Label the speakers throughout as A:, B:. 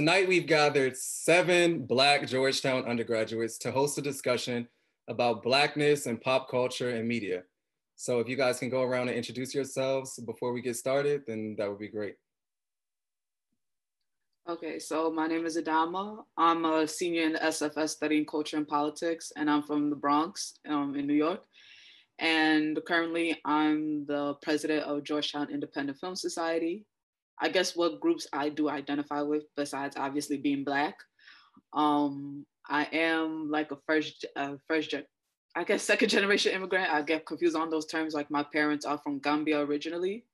A: Tonight, we've gathered seven Black Georgetown undergraduates to host a discussion about Blackness and pop culture and media. So if you guys can go around and introduce yourselves before we get started, then that would be great.
B: Okay, so my name is Adama. I'm a senior in the SFS studying culture and politics, and I'm from the Bronx um, in New York. And currently, I'm the president of Georgetown Independent Film Society, I guess what groups I do identify with, besides obviously being Black. Um, I am like a first, uh, first, gen- I guess second generation immigrant. I get confused on those terms. Like my parents are from Gambia originally,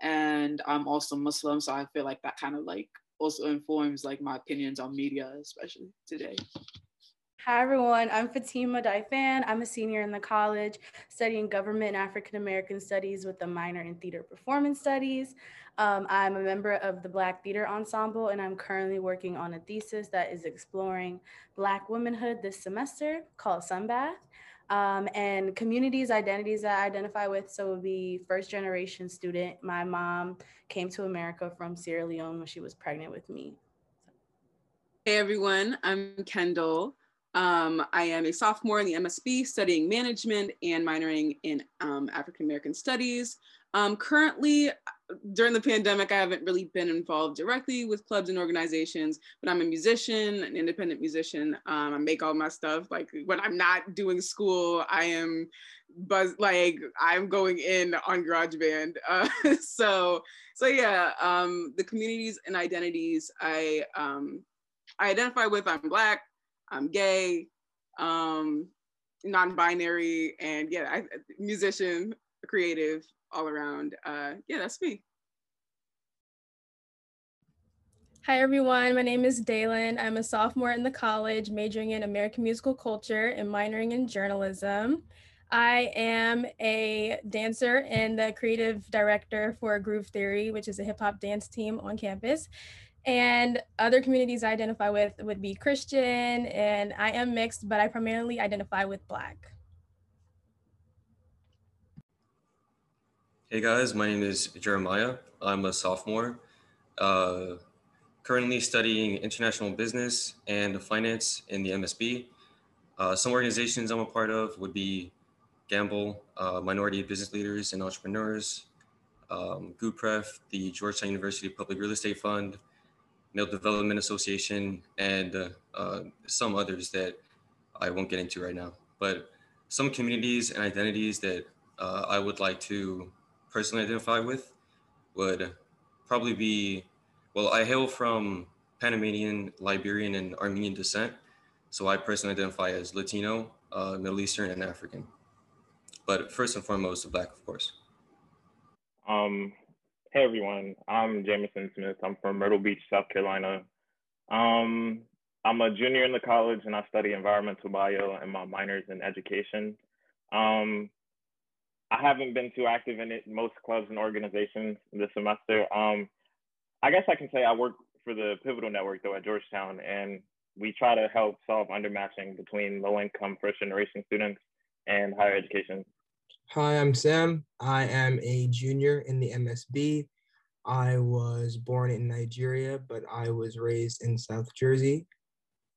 B: and I'm also Muslim, so I feel like that kind of like also informs like my opinions on media, especially today.
C: Hi everyone, I'm Fatima Daifan. I'm a senior in the college studying government and African American studies with a minor in theater performance studies. Um, I'm a member of the Black Theater Ensemble and I'm currently working on a thesis that is exploring Black womanhood this semester called Sunbath. Um, and communities, identities that I identify with. So it would be first generation student. My mom came to America from Sierra Leone when she was pregnant with me.
D: Hey everyone, I'm Kendall. Um, I am a sophomore in the MSB studying management and minoring in um, African American studies. Um, currently, during the pandemic, I haven't really been involved directly with clubs and organizations, but I'm a musician, an independent musician. Um, I make all my stuff. Like when I'm not doing school, I am buzz like I'm going in on GarageBand. Uh, so, so yeah, um, the communities and identities I um, I identify with. I'm Black, I'm gay, um, non-binary, and yeah, I, musician, creative, all around. Uh, yeah, that's me.
E: Hi everyone, my name is Dalen. I'm a sophomore in the college, majoring in American musical culture and minoring in journalism. I am a dancer and the creative director for Groove Theory, which is a hip hop dance team on campus. And other communities I identify with would be Christian, and I am mixed, but I primarily identify with Black.
F: Hey guys, my name is Jeremiah. I'm a sophomore, uh, currently studying international business and finance in the MSB. Uh, some organizations I'm a part of would be Gamble, uh, Minority Business Leaders and Entrepreneurs, um, GUPREF, the Georgetown University Public Real Estate Fund, Male Development Association, and uh, uh, some others that I won't get into right now. But some communities and identities that uh, I would like to personally identify with would probably be well, I hail from Panamanian, Liberian, and Armenian descent. So I personally identify as Latino, uh, Middle Eastern, and African. But first and foremost, Black, of course.
G: Um, Hey everyone, I'm Jameson Smith. I'm from Myrtle Beach, South Carolina. Um, I'm a junior in the college and I study environmental bio and my minor's in education. Um, I haven't been too active in it, most clubs and organizations this semester. Um, I guess I can say I work for the Pivotal Network though at Georgetown and we try to help solve undermatching between low income first generation students and higher education
H: Hi, I'm Sam. I am a junior in the MSB. I was born in Nigeria, but I was raised in South Jersey.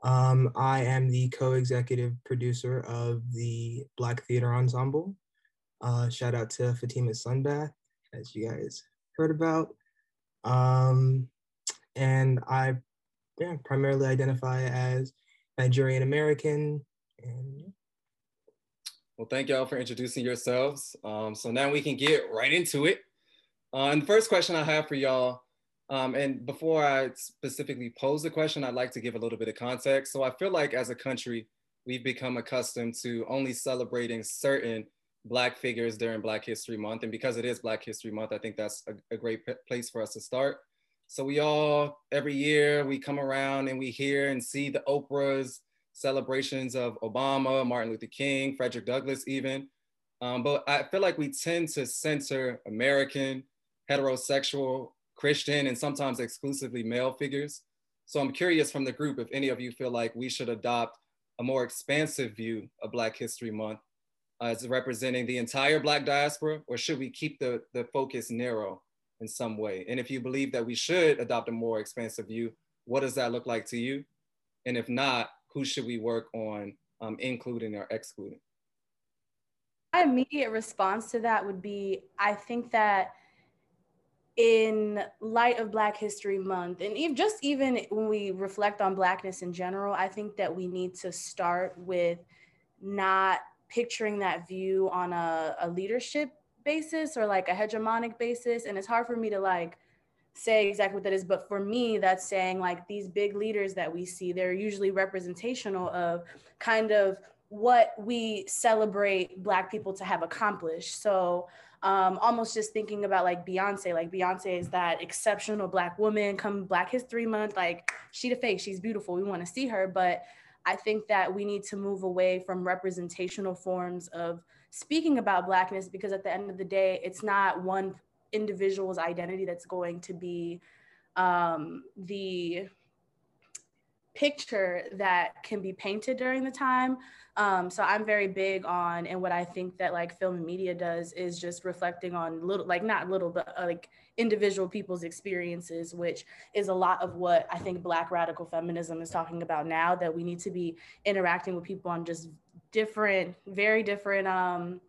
H: Um, I am the co-executive producer of the Black Theater Ensemble. Uh, shout out to Fatima Sunbath, as you guys heard about. Um, and I yeah, primarily identify as Nigerian American and
A: well, thank y'all for introducing yourselves. Um, so now we can get right into it. Uh, and the first question I have for y'all, um, and before I specifically pose the question, I'd like to give a little bit of context. So I feel like as a country, we've become accustomed to only celebrating certain Black figures during Black History Month. And because it is Black History Month, I think that's a, a great place for us to start. So we all, every year, we come around and we hear and see the Oprahs, celebrations of Obama, Martin Luther King, Frederick Douglass, even. Um, but I feel like we tend to censor American, heterosexual, Christian, and sometimes exclusively male figures. So I'm curious from the group if any of you feel like we should adopt a more expansive view of Black History Month as representing the entire Black diaspora, or should we keep the, the focus narrow in some way? And if you believe that we should adopt a more expansive view, what does that look like to you? And if not, who should we work on um, including or excluding?
C: My immediate response to that would be I think that in light of Black History Month, and even just even when we reflect on Blackness in general, I think that we need to start with not picturing that view on a, a leadership basis or like a hegemonic basis. And it's hard for me to like say exactly what that is, but for me, that's saying like these big leaders that we see, they're usually representational of kind of what we celebrate Black people to have accomplished. So um, almost just thinking about like Beyonce, like Beyonce is that exceptional Black woman come Black History Month, like she the face, she's beautiful, we want to see her. But I think that we need to move away from representational forms of speaking about Blackness because at the end of the day, it's not one individual's identity that's going to be um, the picture that can be painted during the time. Um, so I'm very big on, and what I think that like film and media does is just reflecting on little, like not little, but uh, like individual people's experiences, which is a lot of what I think Black radical feminism is talking about now. That we need to be interacting with people on just different, very different um,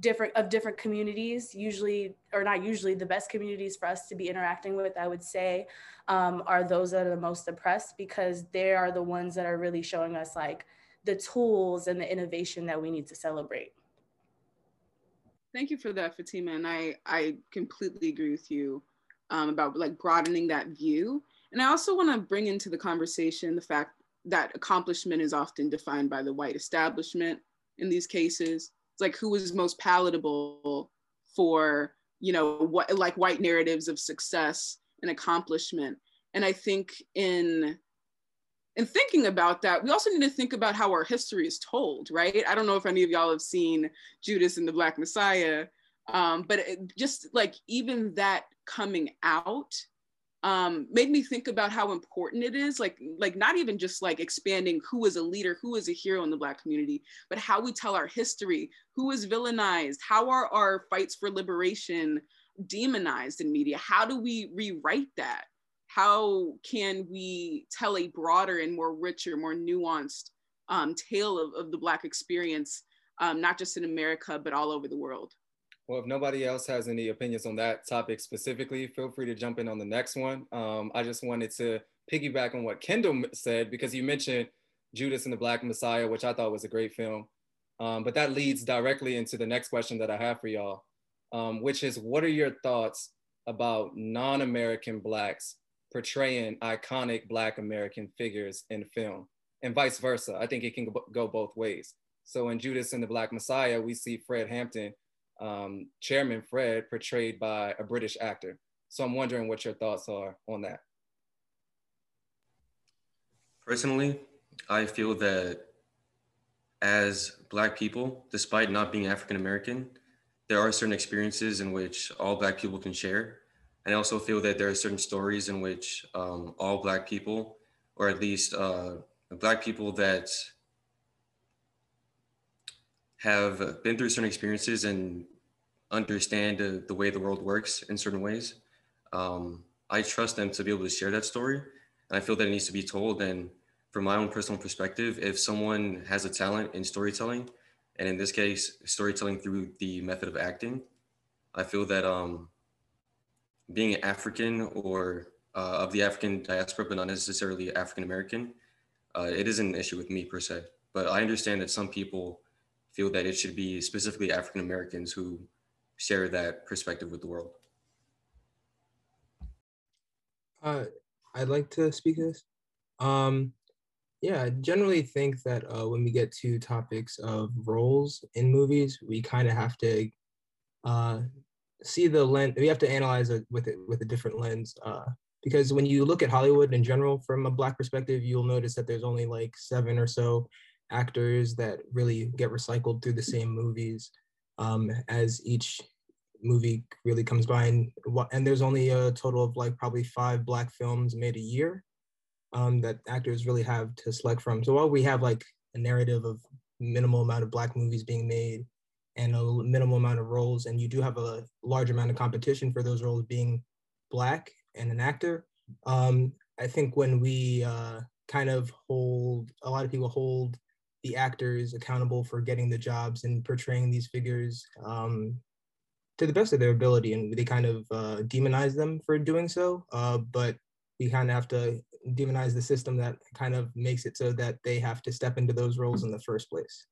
C: different of different communities usually or not usually the best communities for us to be interacting with i would say um, are those that are the most oppressed because they are the ones that are really showing us like the tools and the innovation that we need to celebrate
D: thank you for that fatima and i i completely agree with you um, about like broadening that view. And i also want to bring into the conversation the fact that accomplishment is often defined by the white establishment in these cases. It's like who was most palatable for you know what like white narratives of success and accomplishment. And i think in in thinking about that we also need to think about how our history is told right? I don't know if any of y'all have seen judas and the black messiah um, but just like even that coming out um, made me think about how important it is like like not even just like expanding who is a leader who is a hero in the black community but how we tell our history who is villainized how are our fights for liberation demonized in media? How do we rewrite that how can we tell a broader and more richer more nuanced um, tale of, of the black experience um, not just in america but all over the world
A: well, if nobody else has any opinions on that topic specifically, feel free to jump in on the next one. Um, I just wanted to piggyback on what Kendall said because you mentioned Judas and the Black Messiah, which I thought was a great film. Um, but that leads directly into the next question that I have for y'all, um, which is what are your thoughts about non American Blacks portraying iconic Black American figures in film and vice versa? I think it can go both ways. So in Judas and the Black Messiah, we see Fred Hampton um, Chairman Fred, portrayed by a British actor. So I'm wondering what your thoughts are on that.
F: Personally, I feel that as Black people, despite not being African American, there are certain experiences in which all Black people can share. And I also feel that there are certain stories in which um, all Black people, or at least uh, Black people that have been through certain experiences and understand uh, the way the world works in certain ways. Um, I trust them to be able to share that story. And I feel that it needs to be told. And from my own personal perspective, if someone has a talent in storytelling, and in this case, storytelling through the method of acting, I feel that um, being African or uh, of the African diaspora, but not necessarily African American, uh, it isn't an issue with me per se. But I understand that some people feel that it should be specifically African Americans who share that perspective with the world.
H: Uh, I'd like to speak this. Um, yeah, I generally think that uh, when we get to topics of roles in movies, we kind of have to uh, see the lens. We have to analyze it with it with a different lens. Uh, because when you look at Hollywood in general from a black perspective, you'll notice that there's only like seven or so actors that really get recycled through the same movies um, as each movie really comes by and and there's only a total of like probably five black films made a year um, that actors really have to select from so while we have like a narrative of minimal amount of black movies being made and a minimal amount of roles and you do have a large amount of competition for those roles being black and an actor um, I think when we uh, kind of hold a lot of people hold the actors accountable for getting the jobs and portraying these figures um, to the best of their ability, and they kind of uh, demonize them for doing so. Uh, but we kind of have to demonize the system that kind of makes it so that they have to step into those roles in the first place.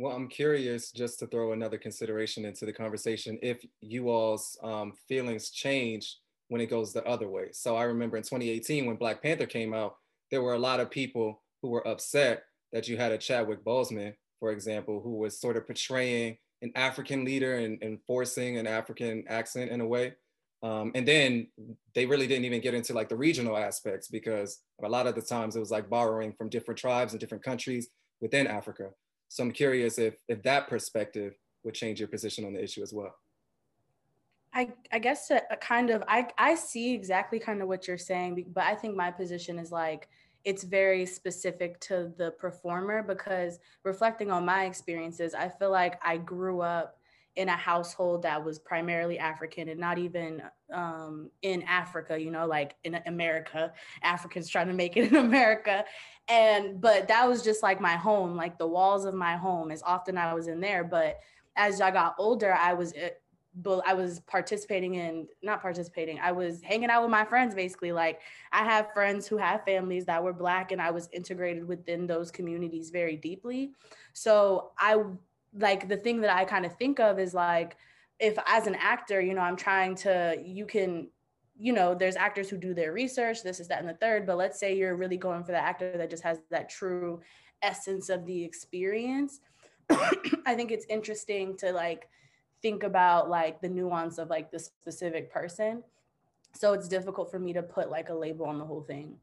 A: Well, I'm curious just to throw another consideration into the conversation if you all's um, feelings change when it goes the other way. So I remember in 2018 when Black Panther came out, there were a lot of people who were upset that you had a Chadwick Boseman, for example, who was sort of portraying an African leader and, and forcing an African accent in a way. Um, and then they really didn't even get into like the regional aspects because a lot of the times it was like borrowing from different tribes and different countries within Africa. So I'm curious if, if that perspective would change your position on the issue as well.
C: I, I guess a, a uh, kind of I, I see exactly kind of what you're saying, but I think my position is like it's very specific to the performer because reflecting on my experiences, I feel like I grew up in a household that was primarily African and not even um, in Africa, you know, like in America, Africans trying to make it in America and but that was just like my home like the walls of my home as often i was in there but as i got older i was eh, but I was participating in not participating. I was hanging out with my friends basically. Like I have friends who have families that were black and I was integrated within those communities very deeply. So I like the thing that I kind of think of is like if as an actor, you know, I'm trying to you can you know, there's actors who do their research, this is that and the third, but let's say you're really going for the actor that just has that true essence of the experience. I think it's interesting to like think about like the nuance of like the specific person. So it's difficult for me to put like a label on the whole thing.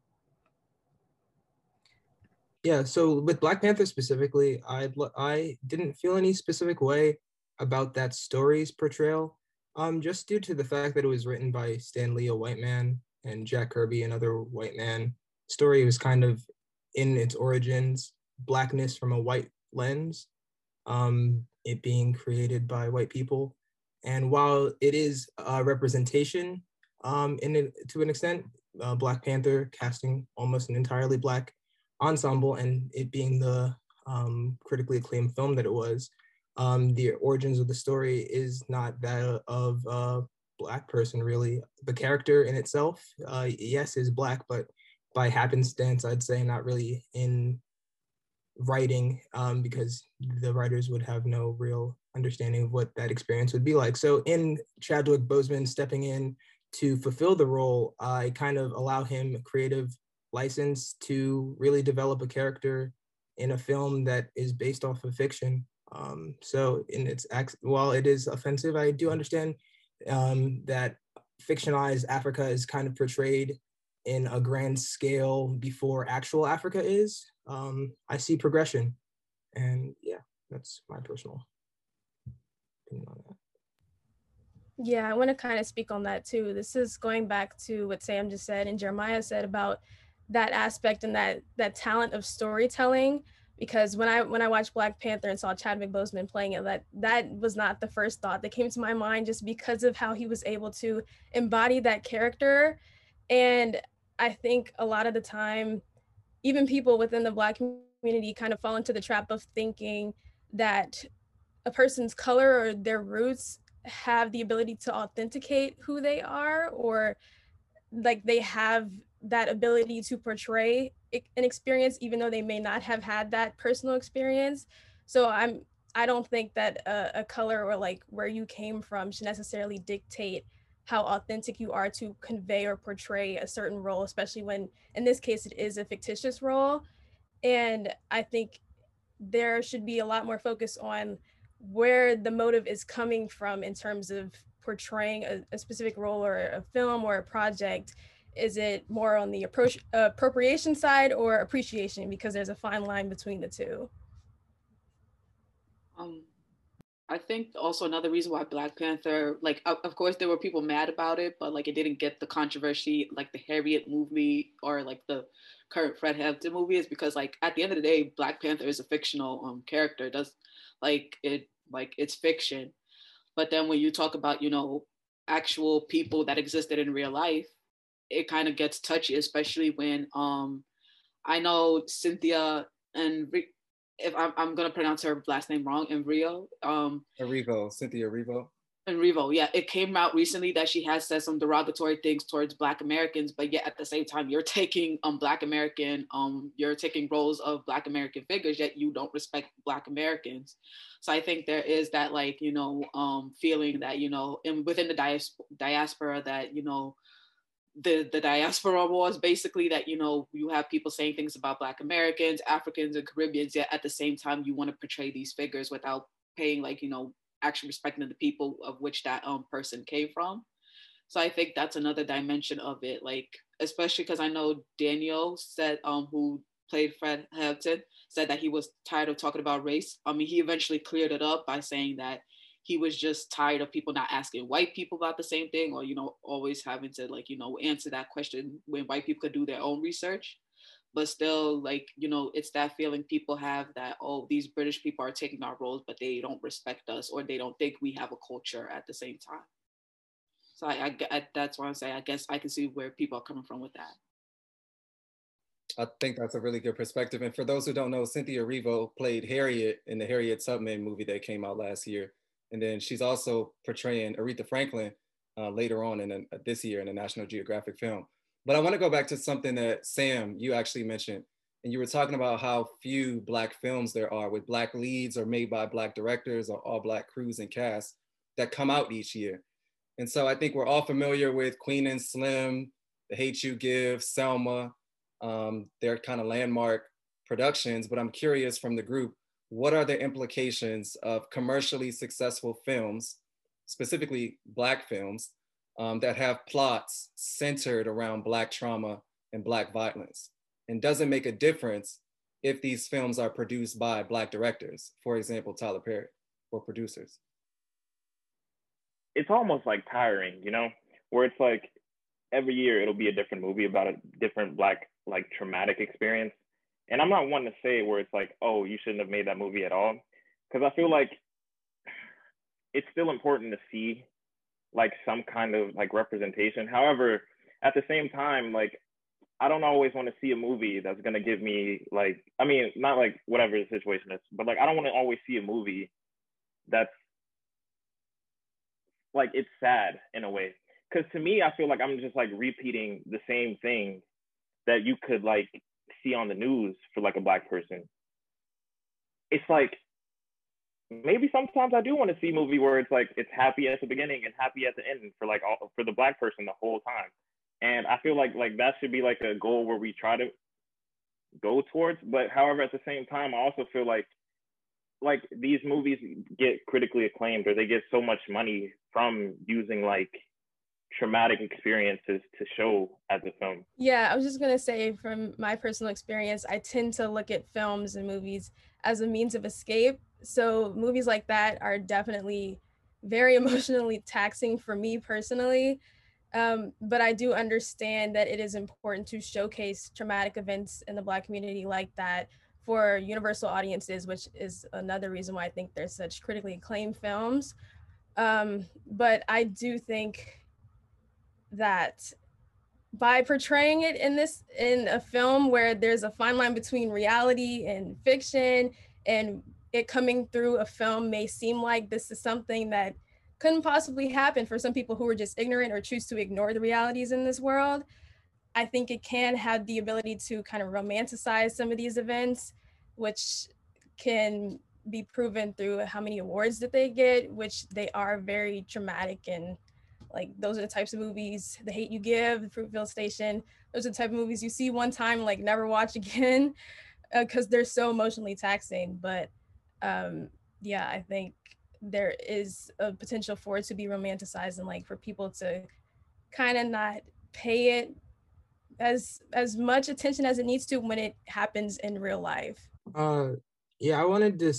H: Yeah, so with Black Panther specifically, I I didn't feel any specific way about that story's portrayal. Um, just due to the fact that it was written by Stan Lee, a white man, and Jack Kirby, another white man. Story was kind of in its origins, blackness from a white lens, um, it being created by white people. And while it is a representation um, in to an extent, uh, Black Panther casting almost an entirely black ensemble and it being the um, critically acclaimed film that it was, um, the origins of the story is not that of a black person really. The character in itself, uh, yes, is black, but by happenstance, I'd say not really in writing um, because the writers would have no real understanding of what that experience would be like. So in Chadwick Boseman stepping in to fulfill the role, I kind of allow him creative license to really develop a character in a film that is based off of fiction um, so in its while it is offensive, I do understand um, that fictionalized Africa is kind of portrayed in a grand scale before actual Africa is. Um, I see progression, and yeah, that's my personal opinion on that.
E: Yeah, I want to kind of speak on that too. This is going back to what Sam just said and Jeremiah said about that aspect and that that talent of storytelling because when I when I watched Black Panther and saw Chadwick Boseman playing it, that that was not the first thought that came to my mind just because of how he was able to embody that character. And I think a lot of the time, even people within the Black community kind of fall into the trap of thinking that a person's color or their roots have the ability to authenticate who they are or like they have that ability to portray an experience even though they may not have had that personal experience. So i'm i don't think that a, a, color or like where you came from should necessarily dictate how authentic you are to convey or portray a certain role especially when in this case it is a fictitious role. And i think there should be a lot more focus on where the motive is coming from in terms of portraying a, a specific role or a film or a project is it more on the appro- appropriation side or appreciation? Because there's a fine line between the two.
B: Um i think also another reason why black panther like of course there were people mad about it but like it didn't get the controversy like the harriet movie or like the current fred hampton movie is because like at the end of the day black panther is a fictional um character. It does like it like it's fiction. But then when you talk about you know actual people that existed in real life it kind of gets touchy, especially when um, I know Cynthia and if I'm, I'm gonna pronounce her last name wrong, in Rio. Um,
A: Erivo, Cynthia Erivo.
B: Erivo, yeah, it came out recently that she has said some derogatory things towards Black Americans, but yet at the same time, you're taking um Black American, um, you're taking roles of Black American figures, yet you don't respect Black Americans. So I think there is that like you know um feeling that you know in within the dias- diaspora that you know the the diaspora was basically that you know you have people saying things about black americans africans and caribbeans yet at the same time you want to portray these figures without paying like you know actually respecting the people of which that um person came from. So i think that's another dimension of it like especially because i know daniel said um who played fred hampton said that he was tired of talking about race. I mean he eventually cleared it up by saying that he was just tired of people not asking white people about the same thing or you know always having to like you know answer that question when white people could do their own research but still like you know it's that feeling people have that oh these british people are taking our roles but they don't respect us or they don't think we have a culture at the same time so i, I, I that's why i'm saying i guess i can see where people are coming from with that
A: I think that's a really good perspective. And for those who don't know, Cynthia Erivo played Harriet in the Harriet Tubman movie that came out last year. And then she's also portraying Aretha Franklin uh, later on in a, this year in a National Geographic film. But I want to go back to something that Sam, you actually mentioned. And you were talking about how few Black films there are with Black leads or made by Black directors or all Black crews and casts that come out each year. And so I think we're all familiar with Queen and Slim, The Hate You Give, Selma. Um, they're kind of landmark productions, but I'm curious from the group, what are the implications of commercially successful films, specifically Black films, um, that have plots centered around Black trauma and Black violence? And does it make a difference if these films are produced by Black directors, for example, Tyler Perry, or producers?
G: It's almost like tiring, you know, where it's like every year it'll be a different movie about a different Black, like traumatic experience and I'm not one to say where it's like, oh, you shouldn't have made that movie at all, because I feel like it's still important to see like some kind of like representation. However, at the same time, like I don't always want to see a movie that's gonna give me like, I mean, not like whatever the situation is, but like I don't want to always see a movie that's like it's sad in a way. Because to me, I feel like I'm just like repeating the same thing that you could like see on the news for like a black person it's like maybe sometimes I do want to see a movie where it's like it's happy at the beginning and happy at the end for like all for the black person the whole time. And I feel like like that should be like a goal where we try to go towards. But however, at the same time, I also feel like like these movies get critically acclaimed or they get so much money from using like traumatic experiences to show as a film.
E: Yeah, I was just gonna say from my personal experience, I tend to look at films and movies as a means of escape. So movies like that are definitely very emotionally taxing for me personally. Um, but I do understand that it is important to showcase traumatic events in the Black community like that for universal audiences, which is another reason why I think there's such critically acclaimed films. Um, but I do think that by portraying it in this in a film where there's a fine line between reality and fiction and it coming through a film may seem like this is something that couldn't possibly happen for some people who are just ignorant or choose to ignore the realities in this world i think it can have the ability to kind of romanticize some of these events which can be proven through how many awards that they get which they are very traumatic and like those are the types of movies, The Hate You Give, The Fruitvale Station. Those are the type of movies you see one time, like never watch again, because uh, they're so emotionally taxing. But um, yeah, I think there is a potential for it to be romanticized and like for people to kind of not pay it as as much attention as it needs to when it happens in real life.
H: Uh, yeah, I wanted to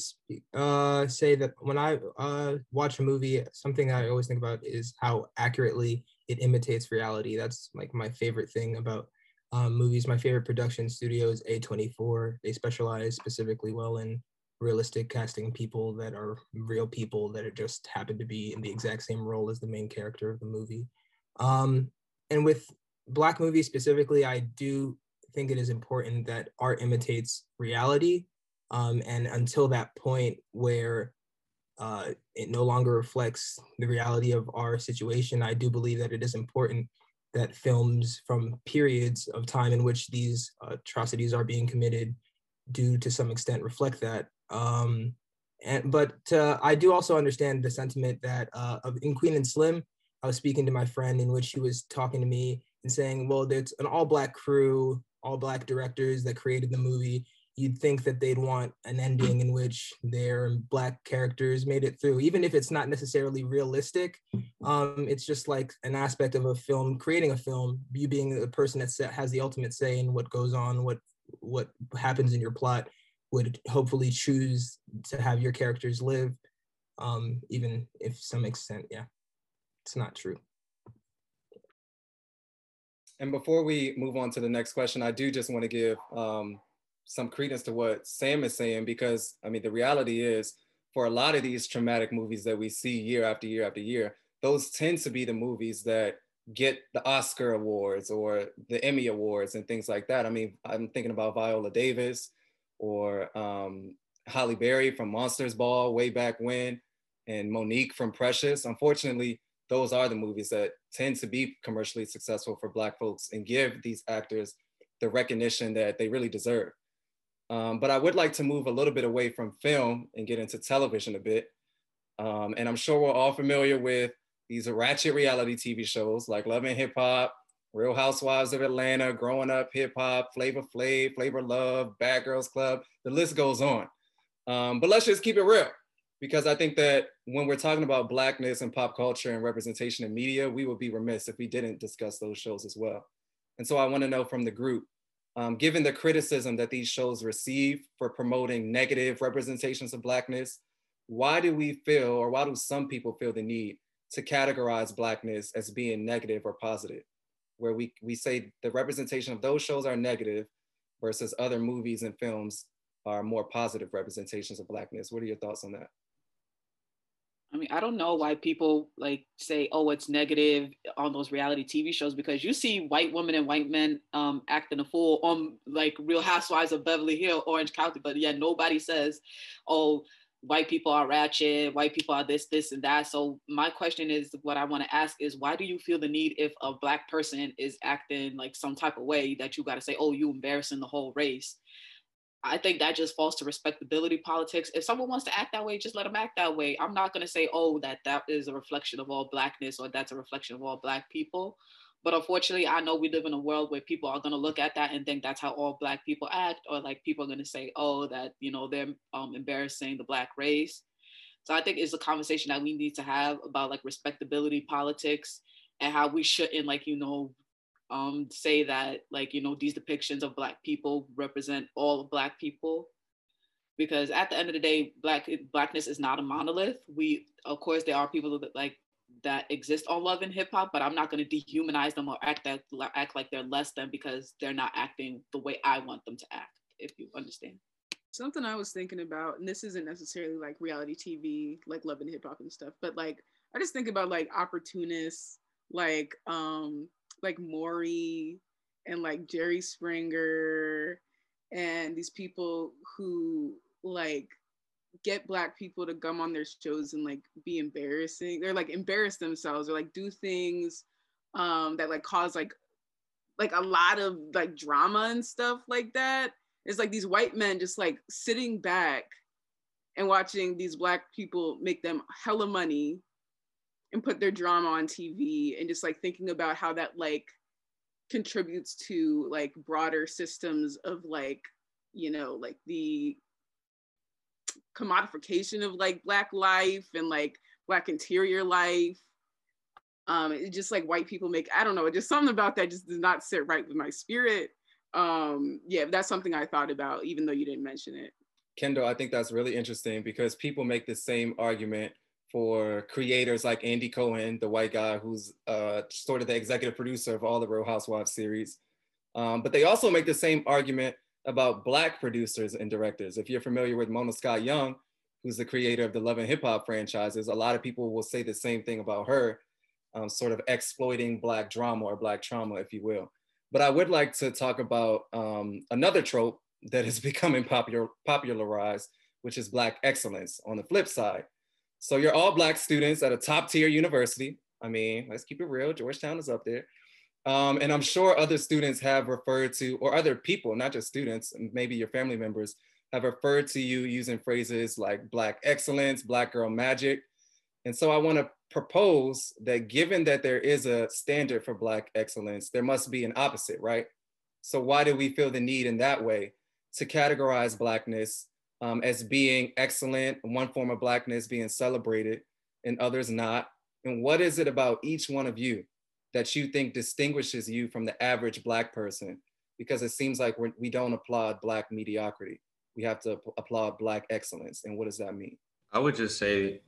H: uh, say that when I uh, watch a movie, something I always think about is how accurately it imitates reality. That's like my favorite thing about um, movies. My favorite production studio is A24. They specialize specifically well in realistic casting people that are real people that just happen to be in the exact same role as the main character of the movie. Um, and with black movies specifically, I do think it is important that art imitates reality. Um, and until that point where uh, it no longer reflects the reality of our situation, I do believe that it is important that films from periods of time in which these atrocities are being committed do to some extent reflect that. Um, and but uh, I do also understand the sentiment that uh, in Queen and Slim, I was speaking to my friend in which he was talking to me and saying, well, there's an all black crew, all black directors that created the movie. You'd think that they'd want an ending in which their black characters made it through, even if it's not necessarily realistic. Um, it's just like an aspect of a film, creating a film, you being the person that has the ultimate say in what goes on, what what happens in your plot would hopefully choose to have your characters live, um, even if some extent, yeah, it's not true.
A: And before we move on to the next question, I do just want to give um, some credence to what Sam is saying, because I mean, the reality is for a lot of these traumatic movies that we see year after year after year, those tend to be the movies that get the Oscar awards or the Emmy awards and things like that. I mean, I'm thinking about Viola Davis or um, Halle Berry from Monsters Ball way back when, and Mo'Nique from Precious. Unfortunately, those are the movies that tend to be commercially successful for Black folks and give these actors the recognition that they really deserve. Um, but I would like to move a little bit away from film and get into television a bit. Um, and I'm sure we're all familiar with these ratchet reality TV shows like Love and Hip Hop, Real Housewives of Atlanta, Growing Up Hip Hop, Flavor Flav, Flavor Love, Bad Girls Club. The list goes on. Um, but let's just keep it real because I think that when we're talking about blackness and pop culture and representation in media, we would be remiss if we didn't discuss those shows as well. And so I want to know from the group, um, given the criticism that these shows receive for promoting negative representations of blackness, why do we feel, or why do some people feel the need to categorize blackness as being negative or positive? Where we, we say the representation of those shows are negative versus other movies and films are more positive representations of blackness. What are your thoughts on that?
B: I mean, I don't know why people like say, "Oh, it's negative" on those reality TV shows because you see white women and white men um, acting a fool on like Real Housewives of Beverly Hills, Orange County, but yeah, nobody says, "Oh, white people are ratchet, white people are this, this, and that." So my question is, what I want to ask is, why do you feel the need if a black person is acting like some type of way that you got to say, "Oh, you embarrassing the whole race"? I think that just falls to respectability politics. If someone wants to act that way, just let them act that way. I'm not going to say, oh, that that is a reflection of all blackness or that's a reflection of all black people. But unfortunately, I know we live in a world where people are going to look at that and think that's how all black people act, or like people are going to say, oh, that you know they're um, embarrassing the black race. So I think it's a conversation that we need to have about like respectability politics and how we shouldn't like you know um, say that like you know these depictions of black people represent all black people. Because at the end of the day black blackness is not a monolith. We of course there are people that like that exist on love and hip hop but i'm not going to dehumanize them or act that act like they're less than because they're not acting the way i want them to act if you understand.
D: Something i was thinking about and this isn't necessarily like reality tv like love and hip hop and stuff but like i just think about like opportunists like um like Maury and like Jerry Springer and these people who like get black people to come on their shows and like be embarrassing. They're like embarrass themselves or like do things um that like cause like like a lot of like drama and stuff like that. It's like these white men just like sitting back and watching these black people make them hella money and put their drama on TV and just like thinking about how that like contributes to like broader systems of like you know like the commodification of like black life and like black interior life. Um it just like white people make i don't know just something about that just does not sit right with my spirit. Um yeah that's something i thought about even though you didn't mention it.
A: Kendall i think that's really interesting because people make the same argument for creators like Andy Cohen, the white guy who's uh, sort of the executive producer of all the Real Housewives series. Um, but they also make the same argument about Black producers and directors. If you're familiar with Mona Scott Young, who's the creator of the Love and Hip Hop franchises, a lot of people will say the same thing about her. um, sort of exploiting Black drama or Black trauma, if you will. But I would like to talk about um, another trope that is becoming popular, popularized, which is Black excellence on the flip side. So you're all Black students at a top tier university. I mean, let's keep it real, Georgetown is up there. Um, and I'm sure other students have referred to, or other people, not just students, maybe your family members, have referred to you using phrases like Black excellence, Black girl magic. And so I wanna propose that given that there is a standard for Black excellence, there must be an opposite, right? So why do we feel the need in that way to categorize Blackness um, as being excellent, one form of Blackness being celebrated and others not? And what is it about each one of you that you think distinguishes you from the average Black person? Because it seems like we're, we do not applaud Black mediocrity. We have to applaud Black excellence. And what does that mean?
F: I would just say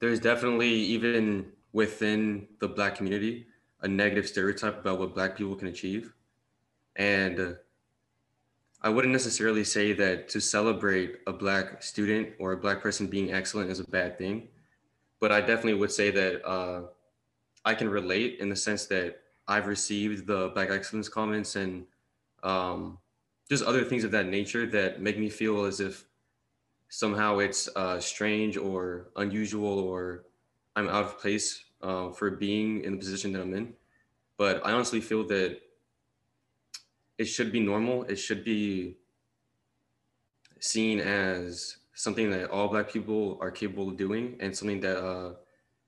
F: there's definitely, even within the Black community, a negative stereotype about what Black people can achieve. And I wouldn't necessarily say that to celebrate a Black student or a Black person being excellent is a bad thing but I definitely would say that uh, I can relate in the sense that I've received the Black Excellence comments and um, just other things of that nature that make me feel as if somehow it's uh, strange or unusual or I'm out of place uh, for being in the position that I'm in. But I honestly feel that it should be normal. It should be seen as something that all black people are capable of doing and something that uh,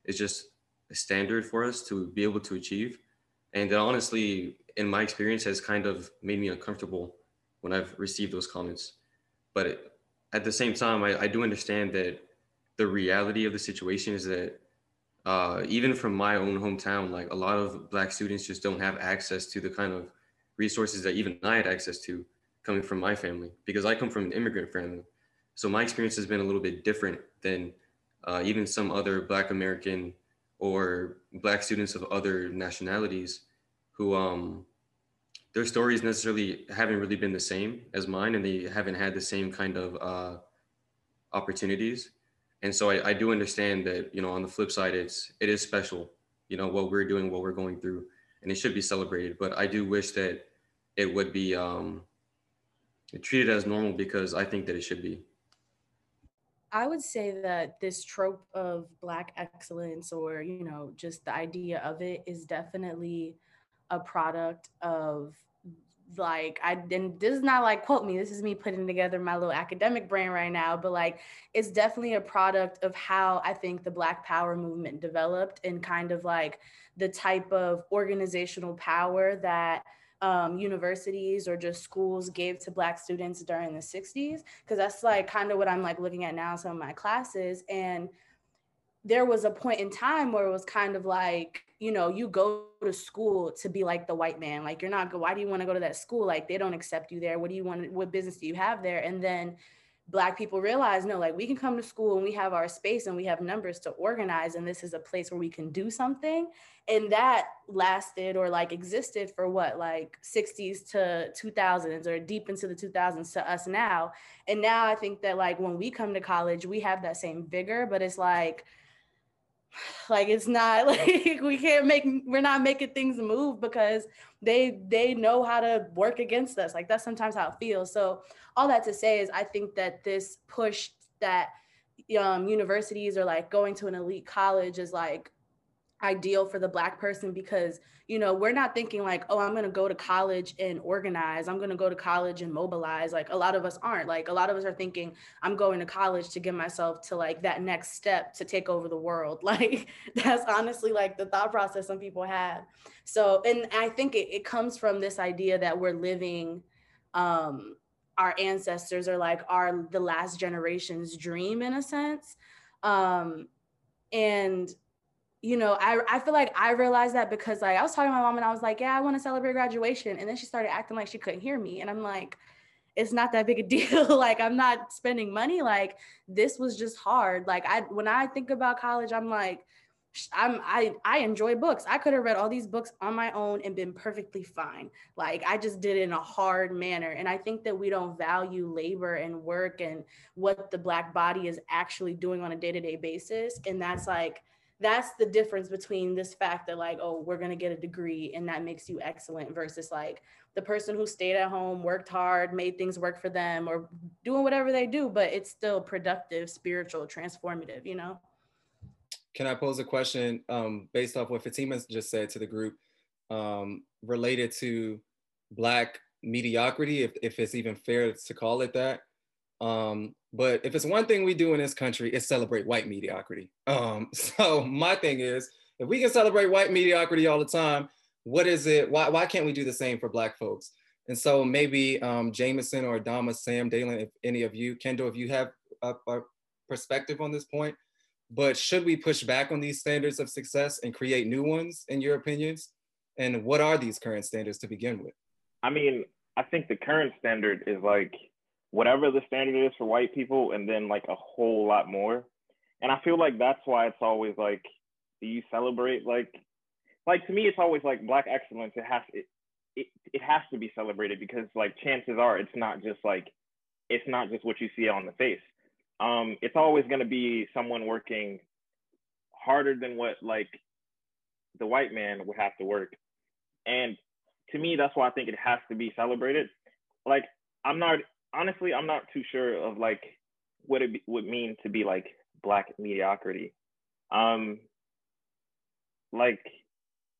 F: is just a standard for us to be able to achieve and that honestly in my experience has kind of made me uncomfortable when i've received those comments but it, at the same time I, I, do understand that the reality of the situation is that uh, even from my own hometown like a lot of black students just don't have access to the kind of resources that even i had access to coming from my family because i come from an immigrant family so my experience has been a little bit different than uh, even some other Black American or Black students of other nationalities who um, their stories necessarily haven't really been the same as mine and they haven't had the same kind of uh, opportunities. And so I, I do understand that, you know, on the flip side, it's, it is special, you know, what we're doing, what we're going through, and it should be celebrated. But I do wish that it would be um, treated as normal because I think that it should be.
C: I would say that this trope of Black excellence, or, you know, just the idea of it, is definitely a product of like I and this is not like quote me this is me putting together my little academic brain right now but like it's definitely a product of how I think the black power movement developed and kind of like the type of organizational power that um, universities or just schools gave to black students during the 60s because that's like kind of what i'm like looking at now in some of my classes and there was a point in time where it was kind of like you know you go to school to be like the white man like you're not why do you want to go to that school? Like they don't accept you there. What do you want what business do you have there? And then black people realize no like we can come to school and we have our space and we have numbers to organize and this is a place where we can do something. And that lasted or like existed for what like 60s to 2000s or deep into the 2000s to us now. And now i think that like when we come to college we have that same vigor but it's like like it's not like we can't make we're not making things move because they they know how to work against us. Like that's sometimes how it feels. So all that to say is i think that this push that um, universities are like going to an elite college is like ideal for the black person because you know we're not thinking like oh i'm going to go to college and organize. I'm going to go to college and mobilize. Like a lot of us aren't. Like a lot of us are thinking i'm going to college to get myself to like that next step to take over the world. Like that's honestly like the thought process some people have. So and i think it, it comes from this idea that we're living um our ancestors are like our the last generation's dream in a sense um and you know, I, I feel like I realized that because like I was talking to my mom and I was like, yeah, I want to celebrate graduation. And then she started acting like she couldn't hear me. And I'm like, it's not that big a deal. like I'm not spending money. Like this was just hard. Like I when I think about college, I'm like, I'm I I enjoy books. I could have read all these books on my own and been perfectly fine. Like I just did it in a hard manner. And I think that we don't value labor and work and what the black body is actually doing on a day-to-day basis. And that's like that's the difference between this fact that like oh we're going to get a degree and that makes you excellent versus like the person who stayed at home worked hard made things work for them or doing whatever they do but it's still productive spiritual transformative you know
A: can i pose a question um, based off what fatima just said to the group um, related to black mediocrity if, if it's even fair to call it that um, but if it's one thing we do in this country, it's celebrate white mediocrity. Um, so my thing is, if we can celebrate white mediocrity all the time, what is it? Why, why can't we do the same for Black folks? And so maybe um, Jameson or Adama, Sam, Dalen, if any of you, Kendall, if you have a, a perspective on this point, but should we push back on these standards of success and create new ones, in your opinions? And what are these current standards to begin with?
G: I mean, I think the current standard is like whatever the standard is for white people and then like a whole lot more. And I feel like that's why it's always like, do you celebrate like like to me it's always like black excellence. It has it it, it has to be celebrated because like chances are it's not just like it's not just what you see on the face. Um, it's always gonna be someone working harder than what like the white man would have to work. And to me, that's why I think it has to be celebrated. Like I'm not honestly, I'm not too sure of like what it would mean to be like black mediocrity. Um, like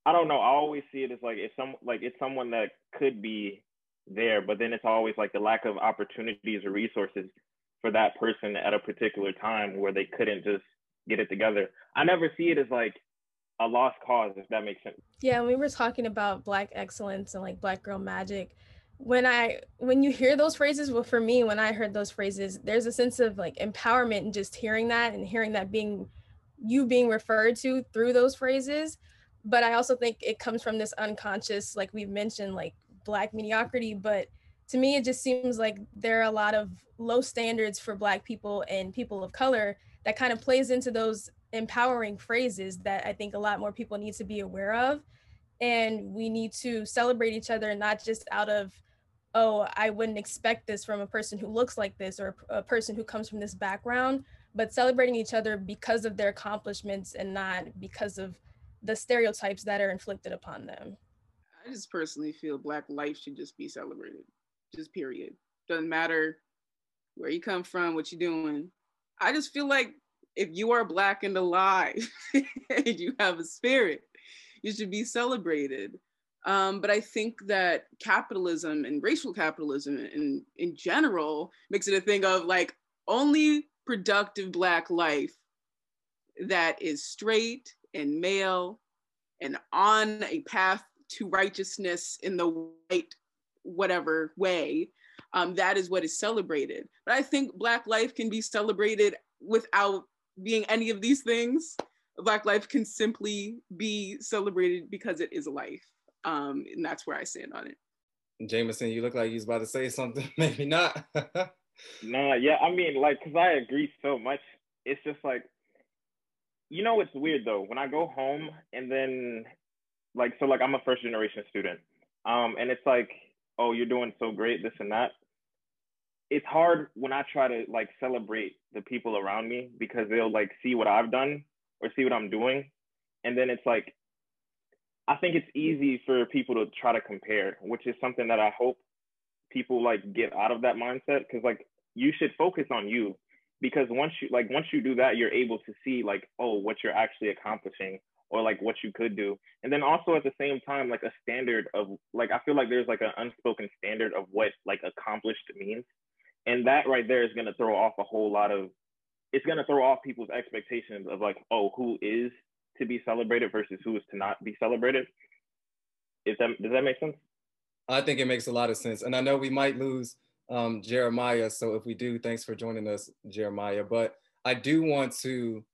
G: I don't know. I always see it as like it's some like it's someone that could be there, but then it's always like the lack of opportunities or resources for that person at a particular time where they couldn't just get it together. I never see it as like a lost cause, if that makes sense.
E: Yeah, we were talking about black excellence and like black girl magic when I when you hear those phrases, well, for me, when I heard those phrases, there's a sense of like empowerment and just hearing that and hearing that being you being referred to through those phrases. But I also think it comes from this unconscious, like we've mentioned, like black mediocrity. But to me, it just seems like there are a lot of low standards for black people and people of color that kind of plays into those empowering phrases that I think a lot more people need to be aware of. And we need to celebrate each other, not just out of oh, I wouldn't expect this from a person who looks like this or a person who comes from this background, but celebrating each other because of their accomplishments and not because of the stereotypes that are inflicted upon them.
D: I just personally feel Black life should just be celebrated, just period. Doesn't matter where you come from, what you're doing. I just feel like if you are Black and alive and you have a spirit, you should be celebrated. Um, but I think that capitalism and racial capitalism in, in general makes it a thing of like only productive Black life that is straight and male and on a path to righteousness in the white whatever way um, that is what is celebrated but i think black life can be celebrated without being any of these things black life can simply be celebrated because it is a life um, and that's where I stand on it.
A: Jameson, you look like you was about to say something. Maybe not.
G: nah, yeah, I mean, like, cause I agree so much. It's just like, you know, it's weird though. When I go home and then, like, so like I'm a first generation student, um, and it's like, oh, you're doing so great, this and that. It's hard when I try to like celebrate the people around me because they'll like see what I've done or see what I'm doing, and then it's like I think it's easy for people to try to compare, which is something that I hope people like get out of that mindset because like you should focus on you because once you like once you do that you're able to see like oh what you're actually accomplishing or like what you could do and then also at the same time like a standard of like i feel like there's like an unspoken standard of what like accomplished means and that right there is going to throw off a whole lot of it's going to throw off people's expectations of like oh who is to be celebrated versus who is to not be celebrated. Is that does that make sense?
A: I think it makes a lot of sense, and I know we might lose um, Jeremiah. So if we do, thanks for joining us, Jeremiah. But I do want to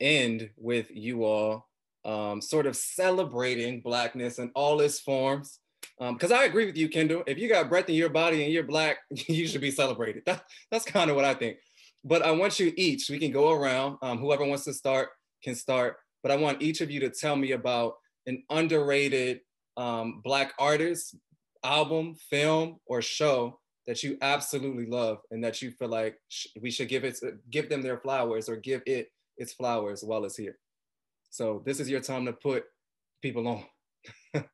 A: end with you all um, sort of celebrating blackness in all its forms. Because um, I agree with you, Kendall. If you got breath in your body and you're black, you should be celebrated. That, that's kind of what I think. But I want you each, we can go around. Um, whoever wants to start can start but I want each of you to tell me about an underrated um, Black artist, album, film, or show that you absolutely love and that you feel like sh- we should give it, give them their flowers or give it its flowers while it's here. So this is your time to put people on.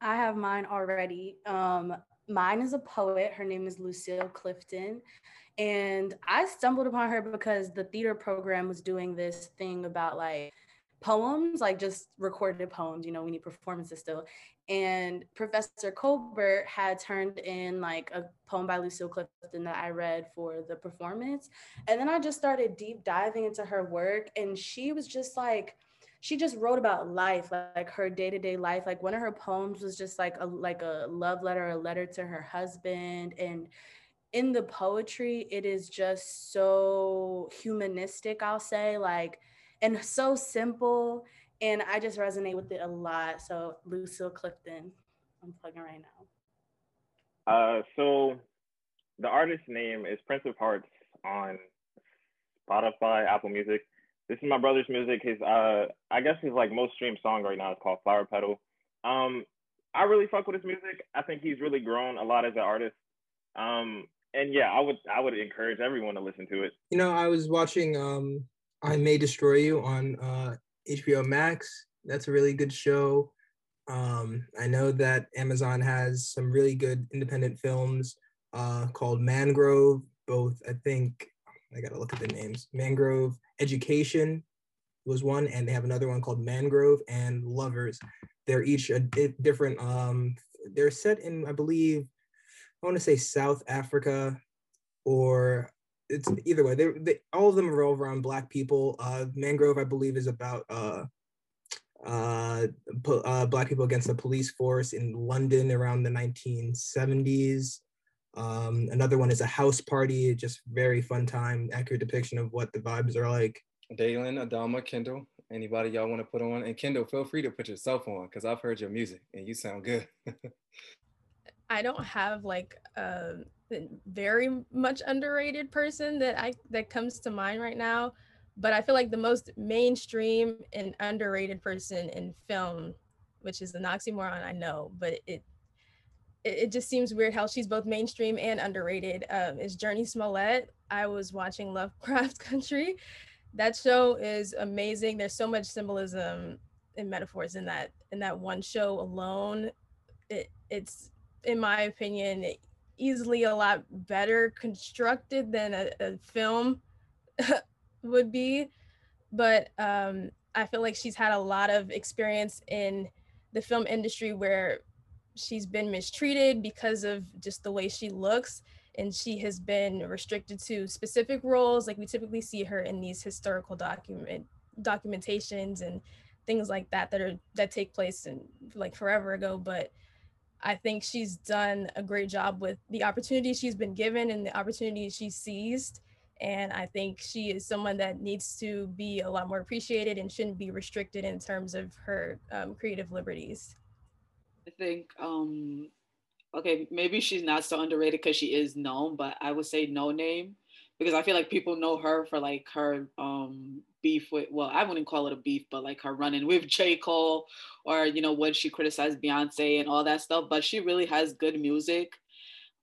C: I have mine already. Um, mine is a poet. Her name is Lucille Clifton. And I stumbled upon her because the theater program was doing this thing about like poems, like just recorded poems. You know, we need performances still. And Professor Colbert had turned in like a poem by Lucille Clifton that I read for the performance. And then I just started deep diving into her work. And she was just like, she just wrote about life like, her day-to-day life like one of her poems was just like a like a love letter a letter to her husband and in the poetry it is just so humanistic i'll say like and so simple and i just resonate with it a lot so lucille clifton i'm plugging right
G: now uh so the artist's name is prince of hearts on spotify apple music this is my brother's music. His uh I guess his like most streamed song right now is called Flower Petal. Um I really fuck with his music. I think he's really grown a lot as an artist. Um and yeah, I would I would encourage everyone to listen to it.
H: You know, I was watching um I May Destroy You on uh HBO Max. That's a really good show. Um I know that Amazon has some really good independent films uh called Mangrove, both I think I gotta look at the names. Mangrove Education was one, and they have another one called Mangrove and Lovers. They're each a different. Um, they're set in, I believe, I want to say South Africa, or it's either way. They're, they all of them revolve around Black people. Uh, Mangrove, I believe, is about uh, uh, uh, Black people against the police force in London around the 1970s. Um, another one is a house party, just very fun time, accurate depiction of what the vibes are like.
A: Dalen, Adama, Kendall, anybody y'all want to put on? And Kendall, feel free to put yourself on because I've heard your music and you sound good.
E: I don't have like a very much underrated person that I that comes to mind right now, but I feel like the most mainstream and underrated person in film, which is an oxymoron, I know, but it it, just seems weird how she's both mainstream and underrated. Um, is Jurnee Smollett. I was watching Lovecraft Country. That show is amazing. There's so much symbolism and metaphors in that in that one show alone. It, it's, in my opinion, easily a lot better constructed than a, a film would be. But um, I feel like she's had a lot of experience in the film industry where she's been mistreated because of just the way she looks. And she has been restricted to specific roles. Like we typically see her in these historical document documentations and things like that that are that take place in like forever ago. But i think she's done a great job with the opportunity she's been given and the opportunity she seized. And i think she is someone that needs to be a lot more appreciated and shouldn't be restricted in terms of her um, creative liberties.
B: I think um okay, maybe she's not so underrated because she is known, but I would say no name because I feel like people know her for like her um beef with well, I wouldn't call it a beef, but like her running with J. Cole or you know when she criticized Beyonce and all that stuff. But she really has good music.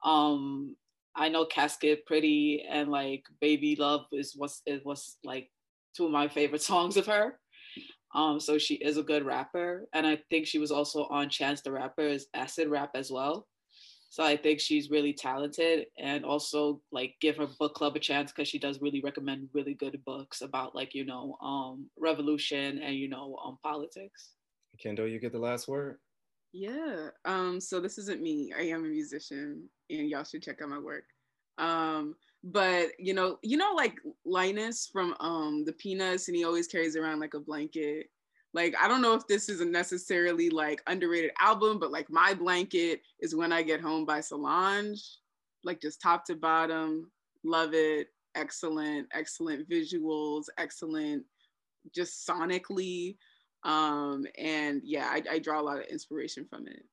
B: Um I know Casket Pretty and like Baby Love is what's it was like two of my favorite songs of her. Um, so she is a good rapper. And I think she was also on Chance the Rapper's acid rap as well. So I think she's really talented and also like give her book club a chance because she does really recommend really good books about like, you know, um, revolution and, you know, um, politics.
A: Kendall, you get the last word.
D: Yeah. Um, so this isn't me. I am a musician and y'all should check out my work. Um, but you know, you know, like Linus from um the Peanuts, and he always carries around like a blanket. Like I don't know if this is a necessarily like underrated album, but like my blanket is when I get home by Solange, like just top to bottom, love it, excellent, excellent visuals, excellent, just sonically, um, and yeah, I, I draw a lot of inspiration from it.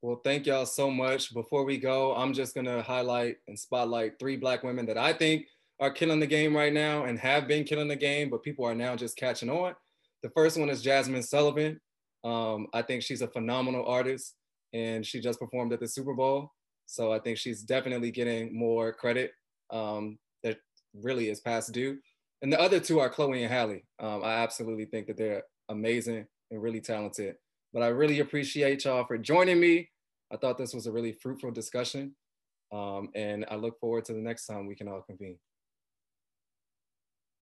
A: Well, thank y'all so much. Before we go, I'm just gonna highlight and spotlight three black women that I think are killing the game right now and have been killing the game, but people are now just catching on. The first one is Jazmine Sullivan. Um, I think she's a phenomenal artist and she just performed at the Super Bowl. So I think she's definitely getting more credit um, that really is past due. and the other two are Chloe and Halle. Um, I absolutely think that they're amazing and really talented. But I really appreciate y'all for joining me. I thought this was a really fruitful discussion. Um, and I look forward to the next time we can all convene.